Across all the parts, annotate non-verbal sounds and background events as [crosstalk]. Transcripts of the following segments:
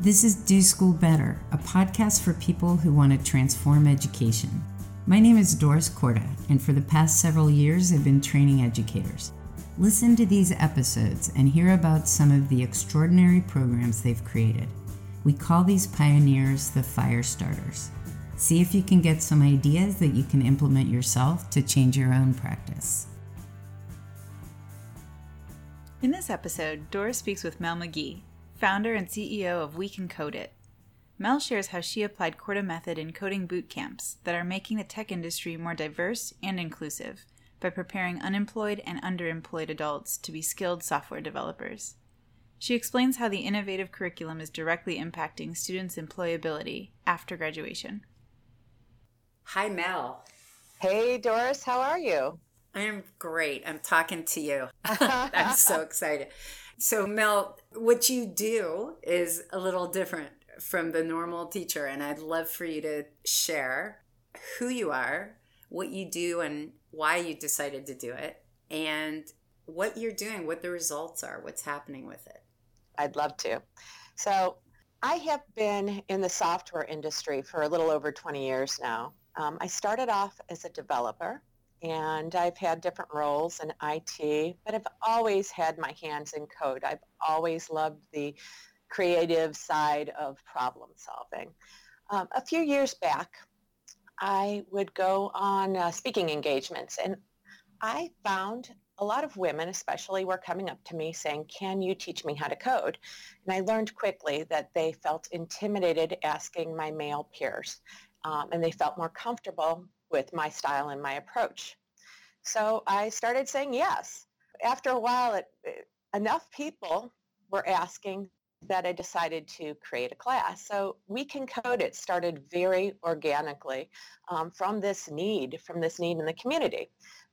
This is Do School Better, a podcast for people who want to transform education. My name is Doris Korda, and for the past several years, I've been training educators. Listen to these episodes and hear about some of the extraordinary programs they've created. We call these pioneers the fire starters. See if you can get some ideas that you can implement yourself to change your own practice. In this episode, Doris speaks with Mel McGee, founder and CEO of We Can Code It. Mel shares how she applied Korda Method in coding boot camps that are making the tech industry more diverse and inclusive by preparing unemployed and underemployed adults to be skilled software developers. She explains how the innovative curriculum is directly impacting students' employability after graduation. Hi, Mel. Hey, Doris, how are you? I am great. I'm talking to you. [laughs] [laughs] I'm so excited. So, Mel, what you do is a little different from the normal teacher, and I'd love for you to share who you are, what you do, and why you decided to do it, and what you're doing, what the results are, what's happening with it. I'd love to. So, I have been in the software industry for a little over 20 years now. Um, I started off as a developer and I've had different roles in IT, but I've always had my hands in code. I've always loved the creative side of problem solving. Um, a few years back, I would go on uh, speaking engagements, and I found a lot of women, especially, were coming up to me saying, can you teach me how to code? And I learned quickly that they felt intimidated asking my male peers, um, and they felt more comfortable with my style and my approach. So I started saying yes. After a while, it, enough people were asking that I decided to create a class. So We Can Code It started very organically um, from this need, from this need in the community.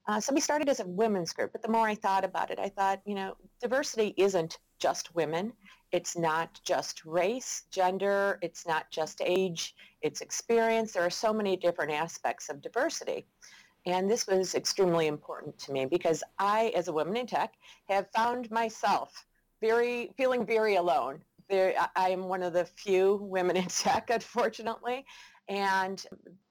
Uh, so we started as a women's group, but the more I thought about it, I thought, you know, diversity isn't just women. It's not just race, gender, it's not just age, it's experience. There are so many different aspects of diversity. And this was extremely important to me because I, as a woman in tech, have found myself very feeling very alone. There, I am one of the few women in [laughs] tech, unfortunately, and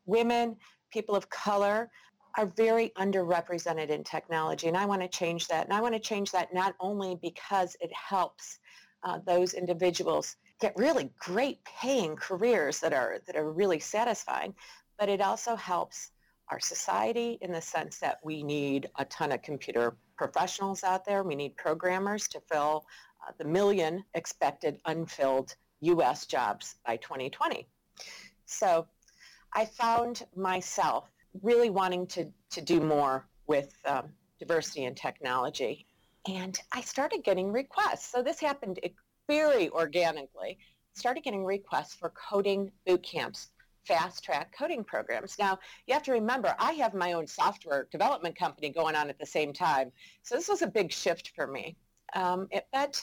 women, people of color, are very underrepresented in technology, and I want to change that. And I want to change that not only because it helps uh, those individuals get really great paying careers that are that are really satisfying, but it also helps our society in the sense that we need a ton of computer professionals out there. We need programmers to fill uh, the million expected unfilled U.S. jobs by 2020. So I found myself really wanting to, to do more with um, diversity and technology. And I started getting requests. So this happened very organically. Started getting requests for coding boot camps fast track coding programs. Now, you have to remember, I have my own software development company going on at the same time. So this was a big shift for me. Um, it, but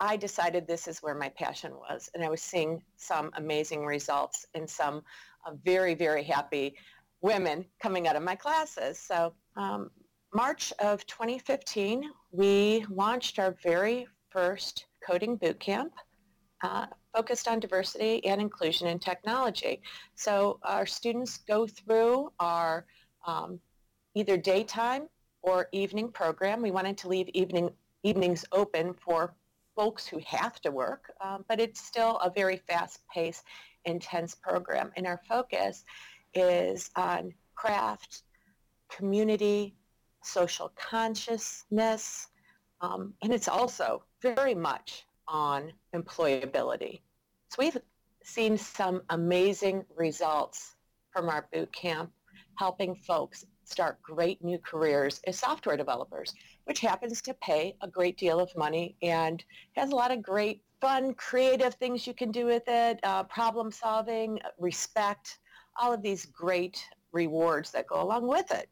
I decided this is where my passion was. And I was seeing some amazing results and some uh, very, very happy women coming out of my classes. So um, March of 2015, we launched our very first coding boot camp. Uh, focused on diversity and inclusion in technology. So our students go through our um, either daytime or evening program. We wanted to leave evening evenings open for folks who have to work, um, but it's still a very fast-paced, intense program. And our focus is on craft, community, social consciousness, um, and it's also very much on employability. So we've seen some amazing results from our boot camp, helping folks start great new careers as software developers, which happens to pay a great deal of money and has a lot of great fun, creative things you can do with it, uh, problem solving, respect, all of these great rewards that go along with it.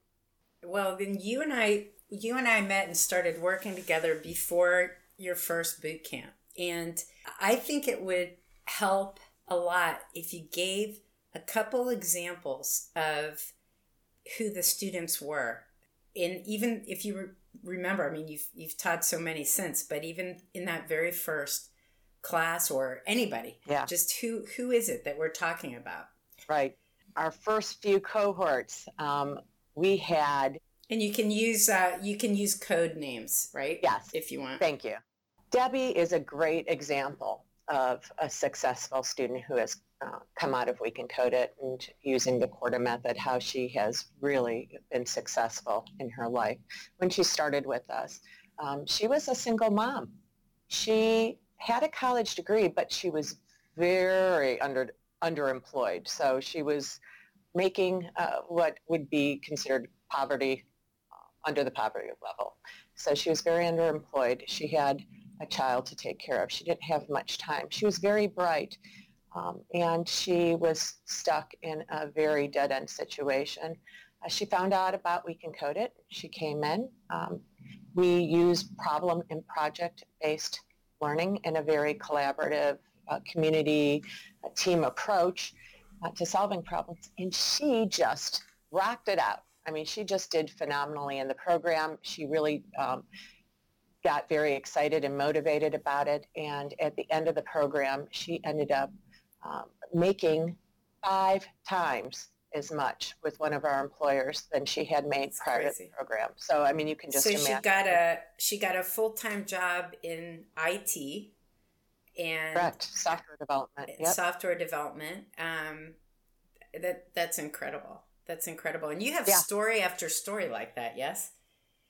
Well, then you and I, you and I met and started working together before your first boot camp. And I think it would help a lot if you gave a couple examples of who the students were. And even if you remember, I mean, you've, you've taught so many since, but even in that very first class or anybody. Yeah. Just who who is it that we're talking about? Right. Our first few cohorts, um, we had. And you can use uh, you can use code names, right? Yes. If you want. Thank you. Debbie is a great example of a successful student who has uh, come out of We Can Code It and using the Korda method, how she has really been successful in her life. When she started with us, um, she was a single mom. She had a college degree, but she was very under underemployed. So she was making uh, what would be considered poverty uh, under the poverty level. So she was very underemployed. She had a child to take care of. She didn't have much time. She was very bright. Um, and she was stuck in a very dead-end situation. Uh, she found out about We Can Code It. She came in. Um, we use problem and project-based learning in a very collaborative uh, community uh, team approach uh, to solving problems. And she just rocked it out. I mean, she just did phenomenally in the program. She really um, got very excited and motivated about it. And at the end of the program, she ended up um, making five times as much with one of our employers than she had made That's prior crazy. to the program. So I mean, you can just so imagine. she got a she got a full time job in IT and correct software development. Yep. software development. Um, that that's incredible. That's incredible. And you have Yeah. story after story like that, yes?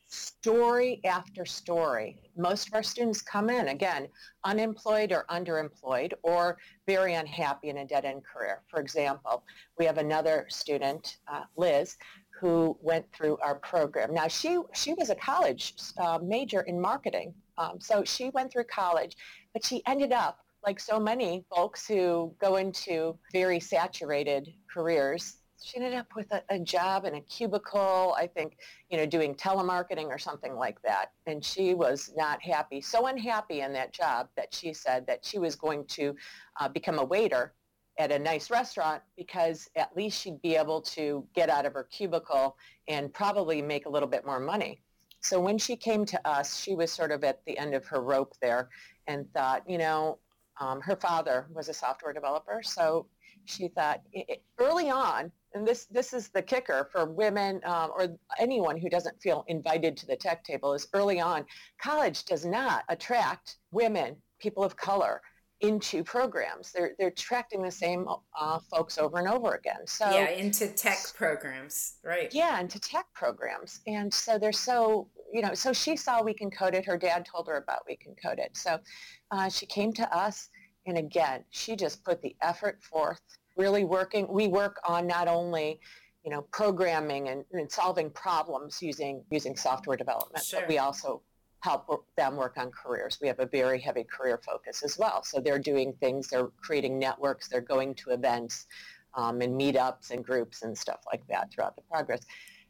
story after story. Most of our students come in, again, unemployed or underemployed or very unhappy in a dead-end career. For example, we have another student, uh, Liz, who went through our program. Now, she, she was a college uh, major in marketing, um, so she went through college, but she ended up, like so many folks who go into very saturated careers, she ended up with a, a job in a cubicle, I think, you know, doing telemarketing or something like that. And she was not happy, so unhappy in that job that she said that she was going to uh, become a waiter at a nice restaurant because at least she'd be able to get out of her cubicle and probably make a little bit more money. So when she came to us, she was sort of at the end of her rope there and thought, you know, um, her father was a software developer, so she thought early on, and this this is the kicker for women um, or anyone who doesn't feel invited to the tech table is early on, college does not attract women, people of color into programs. They're they're attracting the same uh, folks over and over again. So yeah, into tech programs, right? yeah, into tech programs. And so they're so, you know, so she saw We Can Code It. Her dad told her about We Can Code It. So uh, she came to us. And again, she just put the effort forth, really working. We work on not only, you know, programming and, and solving problems using, using software development, Sure. but we also help them work on careers. We have a very heavy career focus as well. So they're doing things, they're creating networks, they're going to events um, and meetups and groups and stuff like that throughout the progress.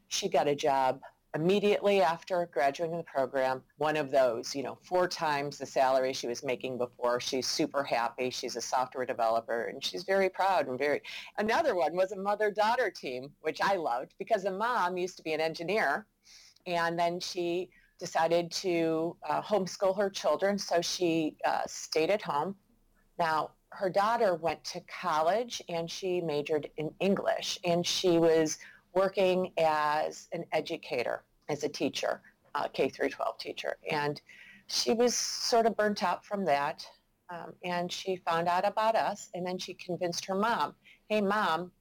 She got a job immediately after graduating the program, one of those, you know, four times the salary she was making before. She's super happy. She's a software developer and she's very proud and very, another one was a mother-daughter team, which I loved because the mom used to be an engineer and then she decided to uh, homeschool her children. So she uh, stayed at home. Now, her daughter went to college and she majored in English and she was working as an educator, as a teacher, uh, K through 12 teacher. And she was sort of burnt out from that. Um, and she found out about us and then she convinced her mom, hey mom,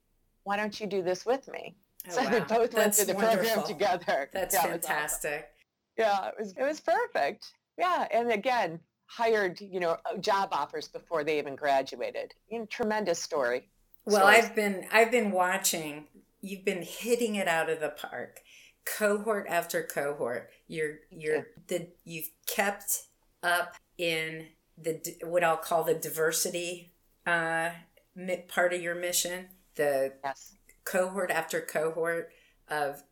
why don't you do this with me? Oh, so they wow. both went That's through the program together. That's Yeah, it was awesome. fantastic. Yeah, it was it was perfect. Yeah, and again, hired you know uh, job offers before they even graduated. You know, tremendous story. Well, stories. I've been I've been watching. You've been hitting it out of the park, cohort after cohort. You're you're the you've kept up in the what I'll call the diversity uh, part of your mission. The yes, cohort after cohort of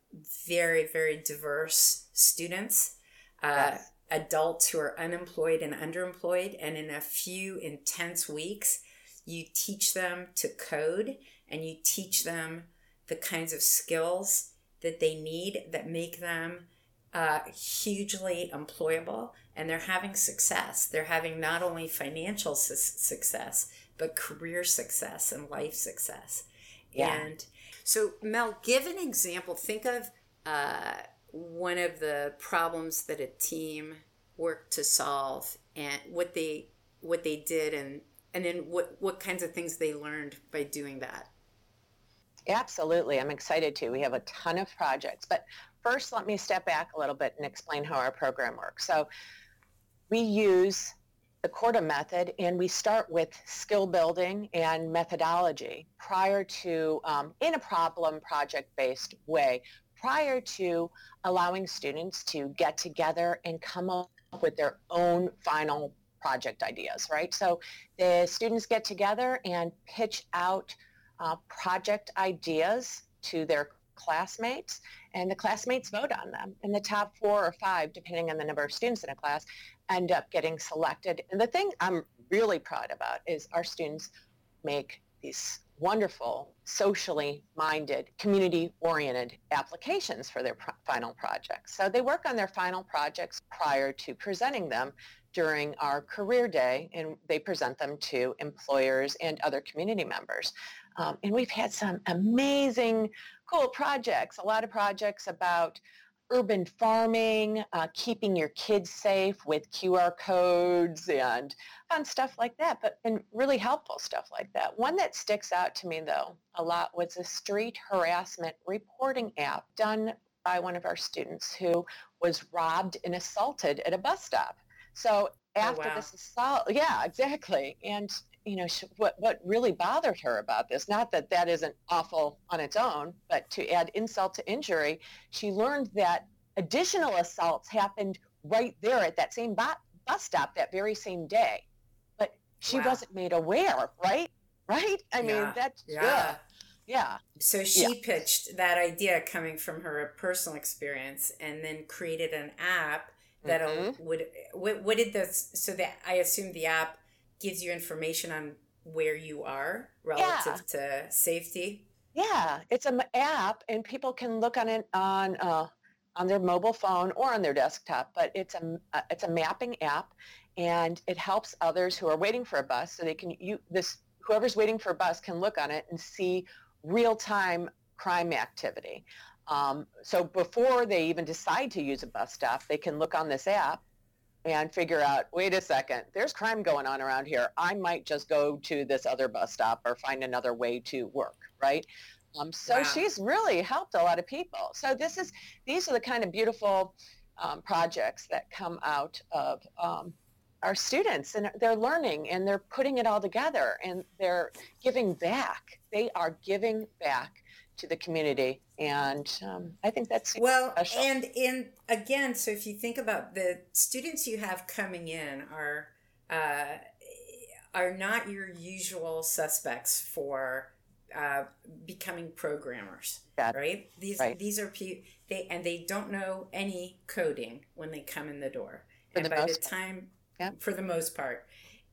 very very diverse students. Uh, Yes. Adults who are unemployed and underemployed, and in a few intense weeks, you teach them to code and you teach them the kinds of skills that they need that make them uh, hugely employable and they're having success. They're having not only financial su- success, but career success and life success. Yeah. And so, Mel, give an example. Think of uh, one of the problems that a team worked to solve and what they what they did and and then what what kinds of things they learned by doing that. Absolutely. I'm excited to. We have a ton of projects but first let me step back a little bit and explain how our program works. So we use the Korda method and we start with skill building and methodology prior to um, in a problem project based way prior to allowing students to get together and come up with their own final project ideas, right? So the students get together and pitch out uh, project ideas to their classmates and the classmates vote on them and the top four or five depending on the number of students in a class end up getting selected and the thing i'm really proud about is our students make these wonderful socially minded community oriented applications for their final projects so they work on their final projects prior to presenting them during our career day and they present them to employers and other community members. Um, and we've had some amazing, cool projects, a lot of projects about urban farming, uh, keeping your kids safe with QR codes and fun stuff like that, but and really helpful stuff like that. One that sticks out to me though a lot was a street harassment reporting app done by one of our students who was robbed and assaulted at a bus stop. So oh, after oh, wow. this assault, yeah, exactly. And you know what what really bothered her about this, not that that isn't awful on its own, but to add insult to injury, she learned that additional assaults happened right there at that same bus stop that very same day, but she wow. wasn't made aware, right? Right? I yeah. mean, that's yeah. yeah. Yeah. So she yeah. pitched that idea coming from her personal experience and then created an app that mm-hmm. would what, what did this so that i assume the app gives you information on where you are relative yeah. to safety yeah it's an app and people can look on it on uh, on their mobile phone or on their desktop but it's a uh, it's a mapping app and it helps others who are waiting for a bus so they can you this whoever's waiting for a bus can look on it and see real time crime activity um, so before they even decide to use a bus stop, they can look on this app and figure out, wait a second, there's crime going on around here. I might just go to this other bus stop or find another way to work, right? Um, so wow. she's really helped a lot of people. So this is these are the kind of beautiful um, projects that come out of um, our students, and they're learning and they're putting it all together and they're giving back. They are giving back to the community and um, i think that's well special. and in again so if you think about the students you have coming in are uh, are not your usual suspects for uh, becoming programmers right these right. these are people they and they don't know any coding when they come in the door for and the by the time yeah. for the most part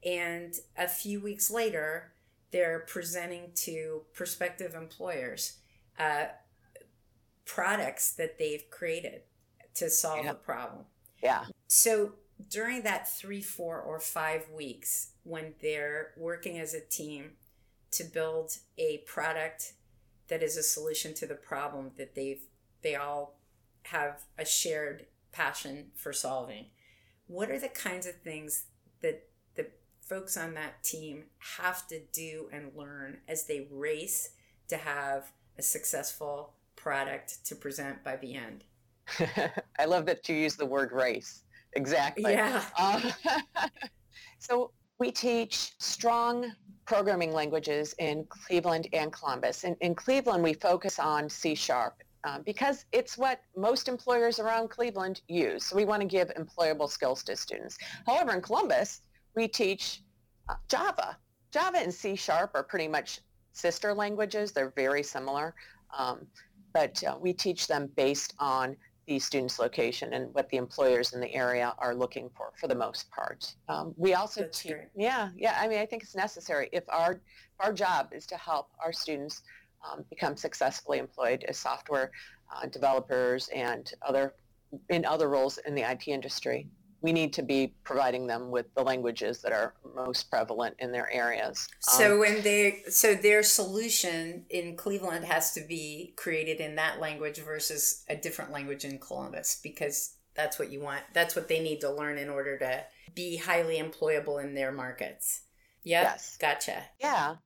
and a few weeks later they're presenting to prospective employers uh, products that they've created to solve yeah. a problem. Yeah. So during that three, four, or five weeks when they're working as a team to build a product that is a solution to the problem that they've they all have a shared passion for solving. What are the kinds of things that the folks on that team have to do and learn as they race to have a successful product to present by the end. [laughs] I love that you use the word race. Exactly. Yeah. [laughs] Um, [laughs] so we teach strong programming languages in Cleveland and Columbus. In, in Cleveland, we focus on C Sharp um, because it's what most employers around Cleveland use. So we want to give employable skills to students. However, in Columbus, we teach uh, Java. Java and C Sharp are pretty much sister languages. They're very similar, um, but uh, we teach them based on the student's location and what the employers in the area are looking for, for the most part. Um, we also teach, yeah, yeah. I mean, I think it's necessary if our if our job is to help our students um, become successfully employed as software uh, developers and other in other roles in the IT industry. We need to be providing them with the languages that are most prevalent in their areas. So um, when they so their solution in Cleveland has to be created in that language versus a different language in Columbus because that's what you want. That's what they need to learn in order to be highly employable in their markets. Yep, yes. Gotcha. Yeah.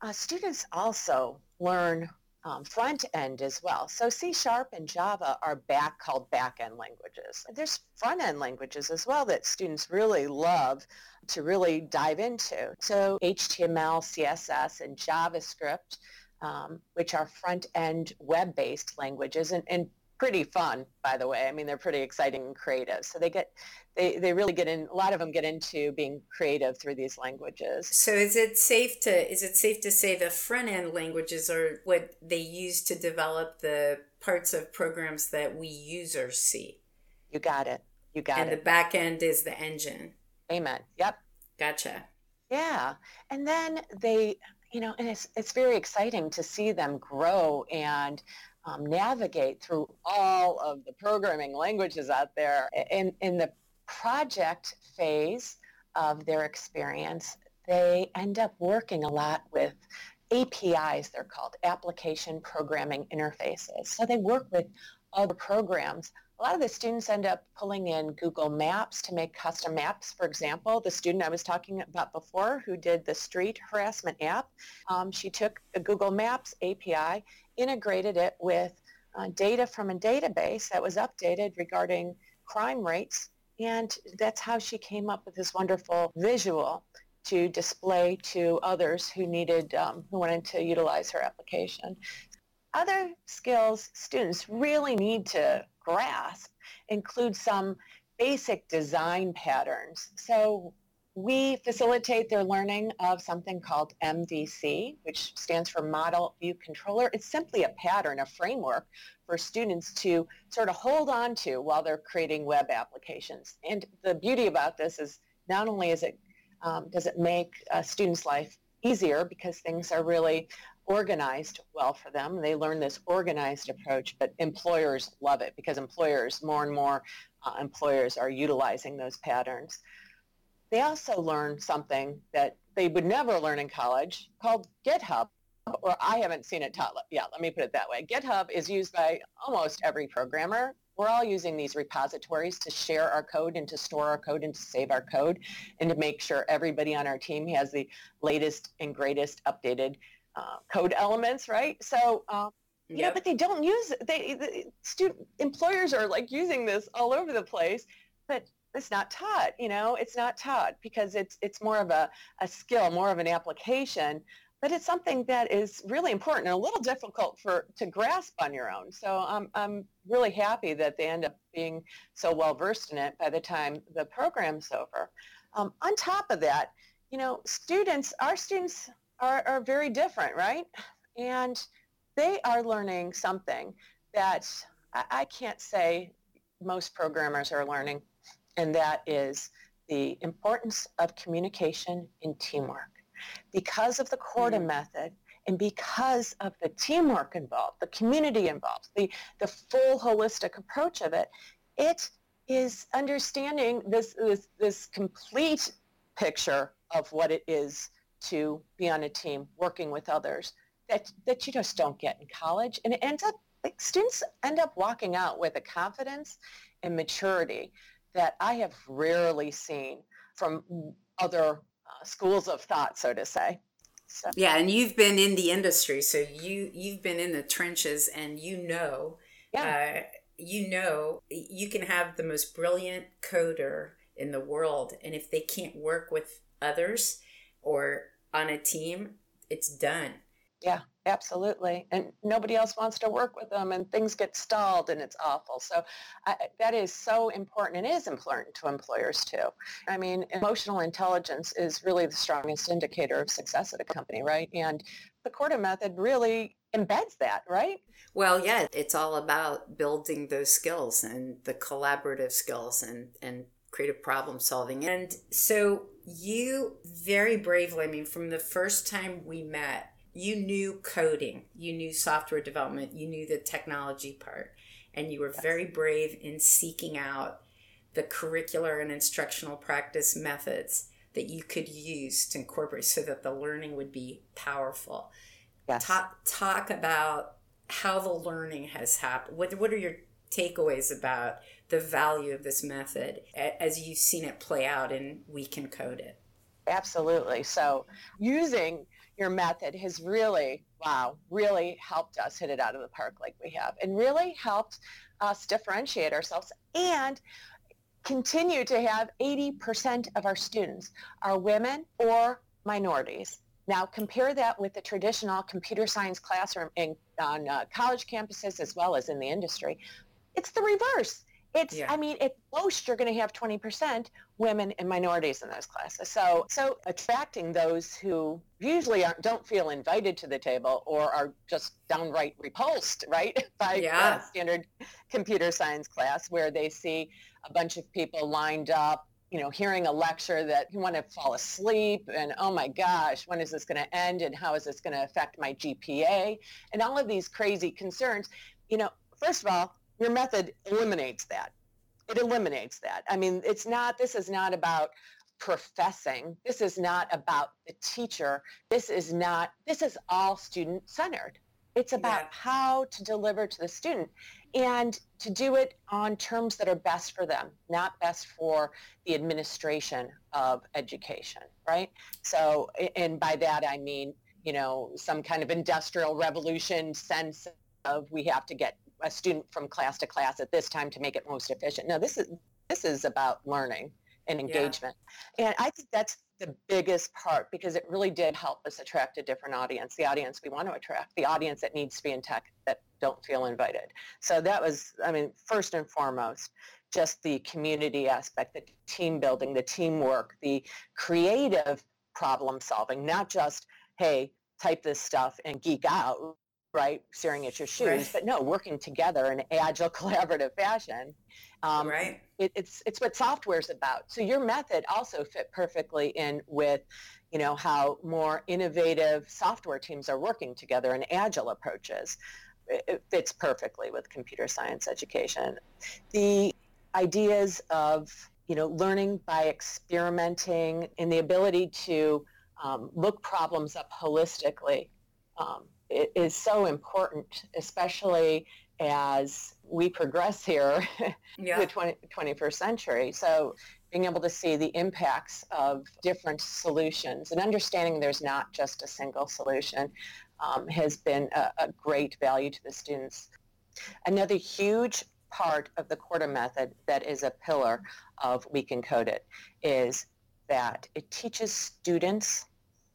Uh, students also learn um, front end as well. So C Sharp and Java are back called back end languages. There's front end languages as well that students really love to really dive into. So HTML, CSS, and JavaScript, um, which are front end web based languages. And, and pretty fun, by the way. I mean, they're pretty exciting and creative. So they get, they, they really get in, a lot of them get into being creative through these languages. So is it safe to, is it safe to say the front end languages are what they use to develop the parts of programs that we users see? You got it. You got and it. And the back end is the engine. Amen. Yep. Gotcha. Yeah. And then they, you know, and it's, it's very exciting to see them grow and um, navigate through all of the programming languages out there. In, in the project phase of their experience, they end up working a lot with APIs, they're called, Application Programming Interfaces. So they work with other programs. A lot of the students end up pulling in Google Maps to make custom maps. For example, the student I was talking about before who did the street harassment app, um, she took the Google Maps API integrated it with uh, data from a database that was updated regarding crime rates. And that's how she came up with this wonderful visual to display to others who needed, um, who wanted to utilize her application. Other skills students really need to grasp include some basic design patterns. So we facilitate their learning of something called MVC, which stands for Model View Controller. It's simply a pattern, a framework for students to sort of hold on to while they're creating web applications. And the beauty about this is not only is it, um, does it make a student's life easier because things are really organized well for them. They learn this organized approach, but employers love it because employers, more and more uh, employers are utilizing those patterns they also learn something that they would never learn in college called GitHub, or I haven't seen it taught. Yeah, let me put it that way. GitHub is used by almost every programmer. We're all using these repositories to share our code and to store our code and to save our code and to make sure everybody on our team has the latest and greatest updated uh, code elements, right? So, um, you yep. know, but they don't use. They, the student employers are like using this all over the place, but it's not taught you know? It's not taught because it's it's more of a, a skill more of an application but it's something that is really important and a little difficult for to grasp on your own. So i'm, I'm really happy that they end up being so well versed in it by the time the program's over. Um, on top of that you know students our students are, are very different right? And they are learning something that I, I can't say most programmers are learning and that is the importance of communication and teamwork. Because of the Korda mm-hmm. method and because of the teamwork involved, the community involved, the, the full holistic approach of it, it is understanding this, this, this complete picture of what it is to be on a team, working with others, that, that you just don't get in college. And it ends up, like students end up walking out with a confidence and maturity that I have rarely seen from other uh, schools of thought, so to say. So. Yeah, and you've been in the industry, so you you've been in the trenches, and you know, yeah. Uh, you know, you can have the most brilliant coder in the world, and if they can't work with others or on a team, it's done. Yeah, absolutely. And nobody else wants to work with them and things get stalled and it's awful. So I, that is so important and is important to employers too. I mean, emotional intelligence is really the strongest indicator of success at a company, right? And the Korda method really embeds that, right? Well, yeah, it's all about building those skills and the collaborative skills and, and creative problem solving. And so you very bravely, I mean, from the first time we met, you knew coding, you knew software development, you knew the technology part. and you were yes. very brave in seeking out the curricular and instructional practice methods that you could use to incorporate so that the learning would be powerful. Yes. Talk, talk about how the learning has happened. What, what are your takeaways about the value of this method as you've seen it play out in We Can Code It? Absolutely. So using your method has really, wow, really helped us hit it out of the park like we have and really helped us differentiate ourselves and continue to have 80% of our students are women or minorities. Now compare that with the traditional computer science classroom in, on uh, college campuses as well as in the industry. It's the reverse. It's, yeah. I mean, at most you're going to have 20% women and minorities in those classes. So, so attracting those who usually don't feel invited to the table or are just downright repulsed, right, [laughs] by yeah. standard computer science class where they see a bunch of people lined up you know, hearing a lecture that you want to fall asleep and, oh my gosh, when is this going to end and how is this going to affect my GPA and all of these crazy concerns. You know, first of all, your method eliminates that. It eliminates that. I mean, it's not, this is not about professing. This is not about the teacher. This is not, this is all student centered. It's about yeah. how to deliver to the student and to do it on terms that are best for them, not best for the administration of education, right? So, and by that I mean, you know, some kind of industrial revolution sense of we have to get a student from class to class at this time to make it most efficient. No, this is this is about learning and engagement. Yeah. And I think that's the biggest part because it really did help us attract a different audience, the audience we want to attract, the audience that needs to be in tech that don't feel invited. So that was, I mean, first and foremost, just the community aspect, the team building, the teamwork, the creative problem solving, not just, hey, type this stuff and geek out, right, staring at your shoes, right. but no, working together in agile, [laughs] collaborative fashion. Um, right. It, it's it's what software is about. So your method also fit perfectly in with, you know, how more innovative software teams are working together and agile approaches. It, it fits perfectly with computer science education. The ideas of you know learning by experimenting and the ability to um, look problems up holistically um, is so important, especially as we progress here [laughs] yeah. the 20, 21st century. So being able to see the impacts of different solutions and understanding there's not just a single solution um, has been a, a great value to the students. Another huge part of the Korda method that is a pillar of We Can Code It is that it teaches students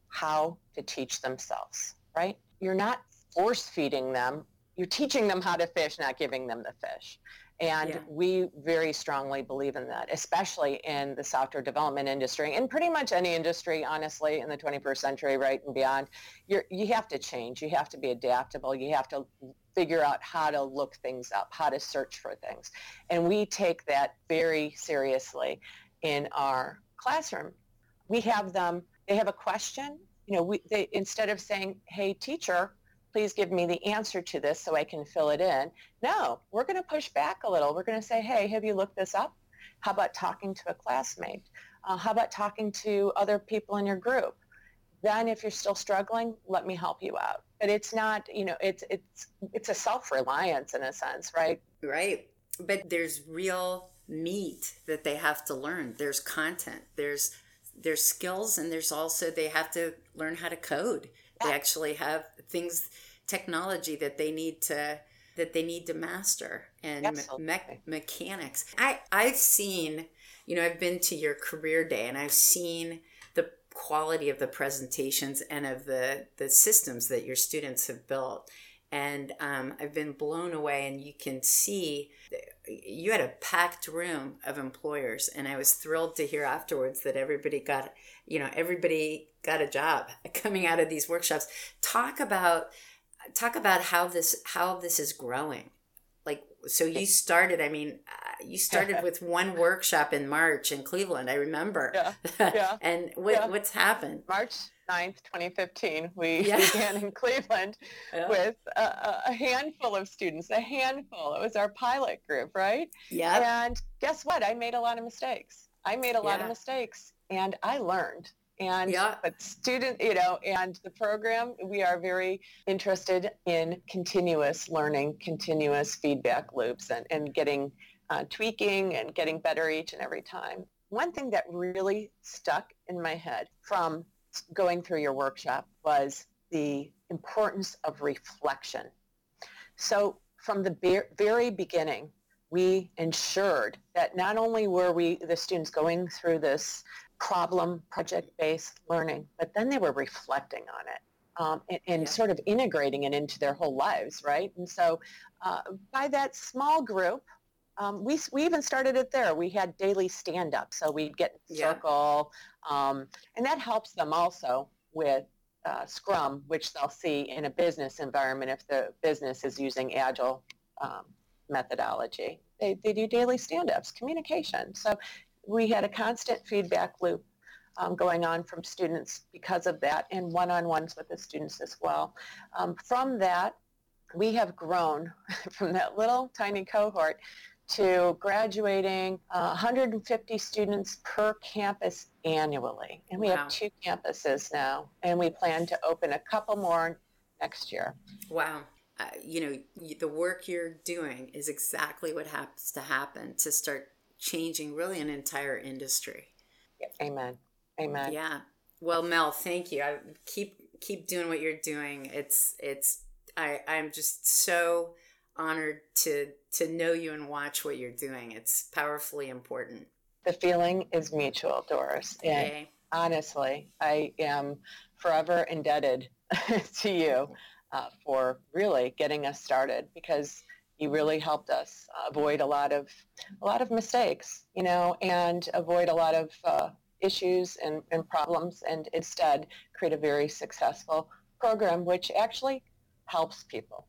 how to teach themselves, right? You're not force feeding them you're teaching them how to fish, not giving them the fish. And yeah. we very strongly believe in that, especially in the software development industry and pretty much any industry, honestly, in the 21st century, right and beyond. You're, you have to change. You have to be adaptable. You have to figure out how to look things up, how to search for things. And we take that very seriously in our classroom. We have them, they have a question. You know, we, they, instead of saying, hey, teacher, please give me the answer to this so I can fill it in. No, we're going to push back a little. We're going to say, hey, have you looked this up? How about talking to a classmate? Uh, how about talking to other people in your group? Then if you're still struggling, let me help you out. But it's not, you know, it's it's it's a self-reliance in a sense, right? Right. But there's real meat that they have to learn. There's content. There's there's skills and there's also they have to learn how to code. They actually have things, technology that they need to that they need to master and me- mechanics. I I've seen, you know, I've been to your career day and I've seen the quality of the presentations and of the the systems that your students have built and um, I've been blown away. And you can see you had a packed room of employers, and I was thrilled to hear afterwards that everybody got, you know, everybody got a job [laughs] coming out of these workshops. Talk about talk about how this how this is growing. Like so, you started. I mean, uh, you started [laughs] with one workshop in March in Cleveland. I remember. Yeah. Yeah. [laughs] and what, yeah. what's happened? March 9th, 2015. We yeah. [laughs] began in Cleveland [laughs] yeah. with a, a, handful of students, a handful. It was our pilot group, right? Yeah. And guess what? I made a lot of mistakes. I made a lot yeah. of mistakes and I learned. And yeah. but student, you know, and the program, we are very interested in continuous learning, continuous feedback loops and, and getting uh, tweaking and getting better each and every time. One thing that really stuck in my head from going through your workshop was the importance of reflection. So from the very beginning, we ensured that not only were we, the students, going through this problem project-based learning, but then they were reflecting on it. Um, and, and yeah. sort of integrating it into their whole lives, right? And so uh, by that small group, um, we, we even started it there. We had daily stand-up, so we'd get in circle, um, and that helps them also with uh, Scrum, which they'll see in a business environment if the business is using Agile um, methodology. They, they do daily stand-ups, communication. So we had a constant feedback loop um, going on from students because of that and one-on-ones with the students as well. Um, from that, we have grown [laughs] from that little tiny cohort to graduating uh, 150 students per campus annually. And we wow. have two campuses now, and we plan to open a couple more next year. Wow. Uh, you know, the work you're doing is exactly what has to happen to start changing really an entire industry. Amen. Amen. Yeah. Well, Mel, thank you. I keep keep doing what you're doing. It's it's I I'm just so honored to to know you and watch what you're doing. It's powerfully important. The feeling is mutual, Doris. And honestly, I am forever indebted [laughs] to you uh, for really getting us started because you really helped us avoid a lot of a lot of mistakes, you know, and avoid a lot of uh, issues and, and problems, and instead create a very successful program which actually helps people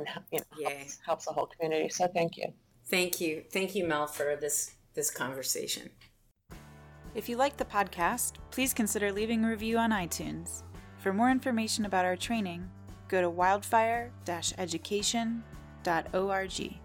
and you know, helps, helps the whole community. So thank you. Thank you. Thank you, Mel, for this this conversation. If you like the podcast, please consider leaving a review on iTunes. For more information about our training, go to wildfire-education.org.